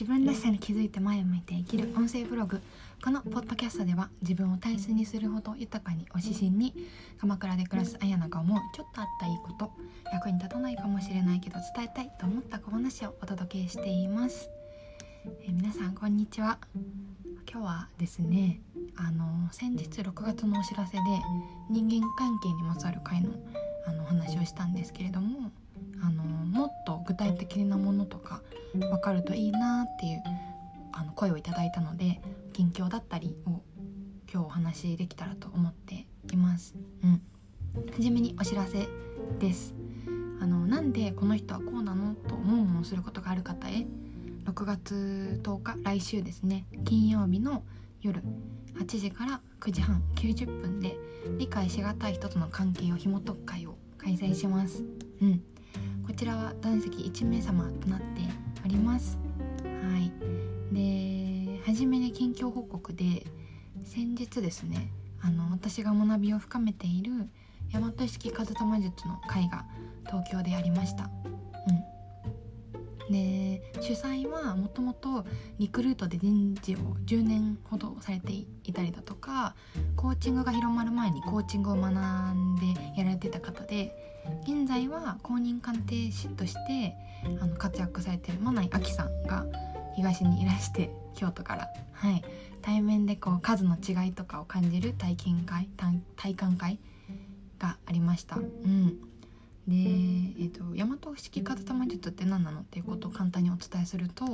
自分らしさに気づいて前を向いて生きる音声ブログ。このポッドキャストでは自分を大切にするほど豊かにを指針に鎌倉で暮らすあやなが思うちょっとあったいいこと役に立たないかもしれないけど伝えたいと思った小話をお届けしています、えー皆さんこんにちは。今日はですねあの先日6月のお知らせで人間関係にまつわる会のあのお話をしたんですけれどもあのもっと具体的なものとか分かるといいなっていうあの声をいただいたので近況だったりを今日お話しできたらと思っています。うん、初めにお知らせです。あのなんでこの人はこうなのと思うものすることがある方へ6月10日来週ですね金曜日の夜8時から9時半90分で理解しがたい人との関係を紐解く会を開催します。うん、こちらは男席1名様となっております。はい。で、初めに近況報告で先日ですね、あの私が学びを深めている大和式風玉術の会が東京でありました。うん。で主催はもともとリクルートで人事を10年ほどされていたりだとかコーチングが広まる前にコーチングを学んでやられてた方で現在は公認鑑定士としてあの活躍されてる真内亜紀さんが東にいらして 京都から、はい、対面でこう数の違いとかを感じる体験会体感会がありました。うん。で、えー、と大和式風玉術って何なのっていうことを簡単にお伝えすると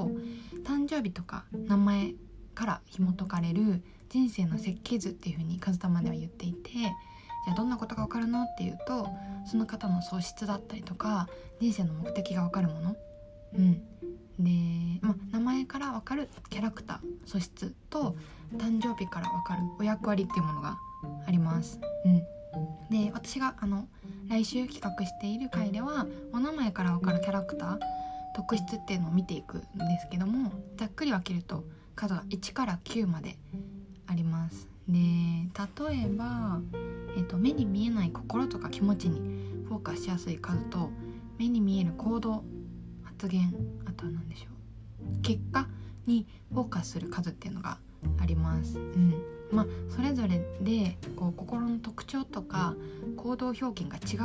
誕生日とか名前から紐解かれる人生の設計図っていうふうに風玉では言っていてじゃあどんなことが分かるの？っていうとその方の素質だったりとか人生の目的が分かるもの。うんで、ま、名前から分かるキャラクター素質と誕生日から分かるお役割っていうものがあります。うん、で私があの来週企画している回ではお名前から分かるキャラクター特質っていうのを見ていくんですけどもざっくり分けると数が1から9まであります。で例えば、えっと目に見えない心とか気持ちにフォーカスしやすい数と目に見える行動発言あとは何でしょう結果にフォーカスする数っていうのがあります。うんまあ、それぞれでこう心の特徴とか行動表現が違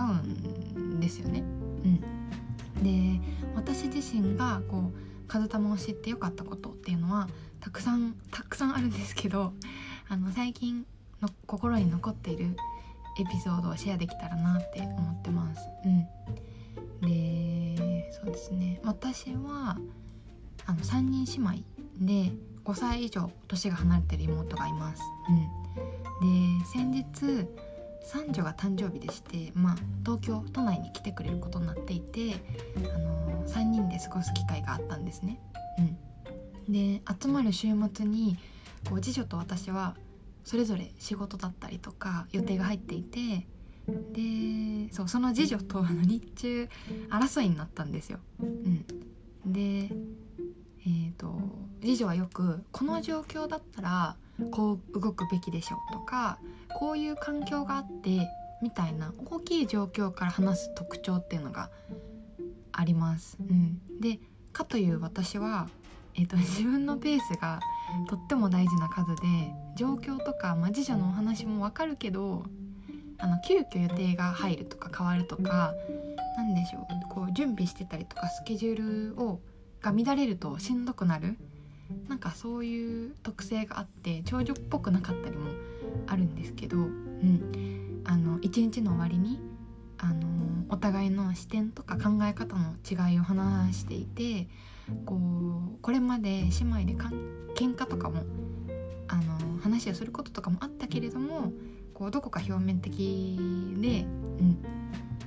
うんですよね。うん、で私自身がこう風玉を知ってよかったことっていうのはたくさんたくさんあるんですけどあの最近の心に残っているエピソードをシェアできたらなって思ってます。うん、でそうですね私はあの3人姉妹で5歳以上年が離れてる妹がいます。うん、で先日三女が誕生日でして、まあ、東京都内に来てくれることになっていて、あの3人で過ごす機会があったんですね。うん、で集まる週末にこう次女と私はそれぞれ仕事だったりとか予定が入っていてでそうその次女とあの日中争いになったんですよ。うん、でえー、と次女はよくこの状況だったらこう動くべきでしょとかこういう環境があってみたいな大きい状況から話す特徴っていうのがあります。うん、でかという私は、えー、と自分のペースがとっても大事な数で状況とか、まあ、次女のお話もわかるけどあの急遽予定が入るとか変わるとか何でしょうこう準備してたりとかスケジュールをが乱れるとしんどくなる。なんかそういう特性があって長女っぽくなかったりもあるんですけど、うん、あの一日の終わりにあのお互いの視点とか考え方の違いを話していてこうこれまで姉妹でかん喧嘩とかもあの話をすることとかもあったけれどもこうどこか表面的で、うん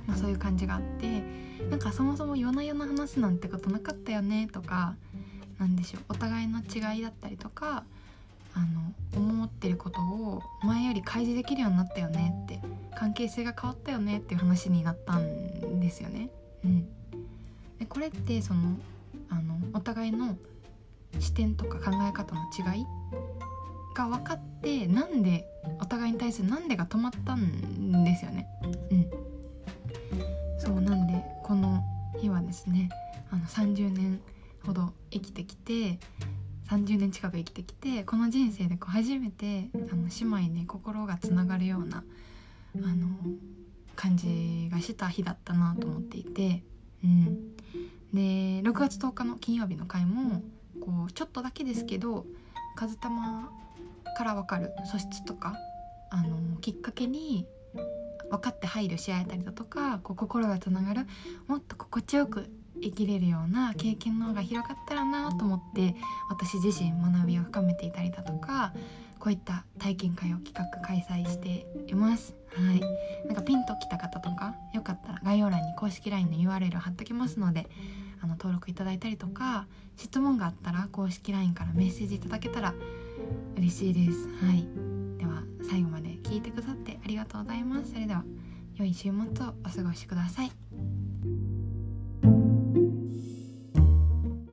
まあ、そういう感じがあってなんかそもそも夜な夜な話すなんてことなかったよねとかなんでしょうお互いの違いだったりとかあの思ってることを前より開示できるようになったよねって関係性が変わったよねっていう話になったんですよね。うん、でこれってそのお互いの視点とか考え方の違いが分かってなんでお互いに対するなんでが止まったんですよね。うん、そうなんでこの日はですねあの30年ほど生きてきて30年近く生きてきてこの人生でこう初めてあの姉妹に心がつながるようなあの感じがした日だったなと思っていて、うん、で6月10日の金曜日の回もこうちょっとだけですけど和玉から分かる素質とかあのきっかけに分かって配慮し合えたりだとかこう心がつながるもっと心地よく生きれるような経験の方が広がったらなと思って私自身学びを深めていたりだとかこういった体験会を企画開催しています。はい。なんかピンときた方とかよかったら概要欄に公式 LINE の URL を貼っときますので登録いただいたりとか質問があったら公式 LINE からメッセージいただけたら嬉しいです。はい。では最後まで聞いてくださってありがとうございます。それでは良い週末をお過ごしください。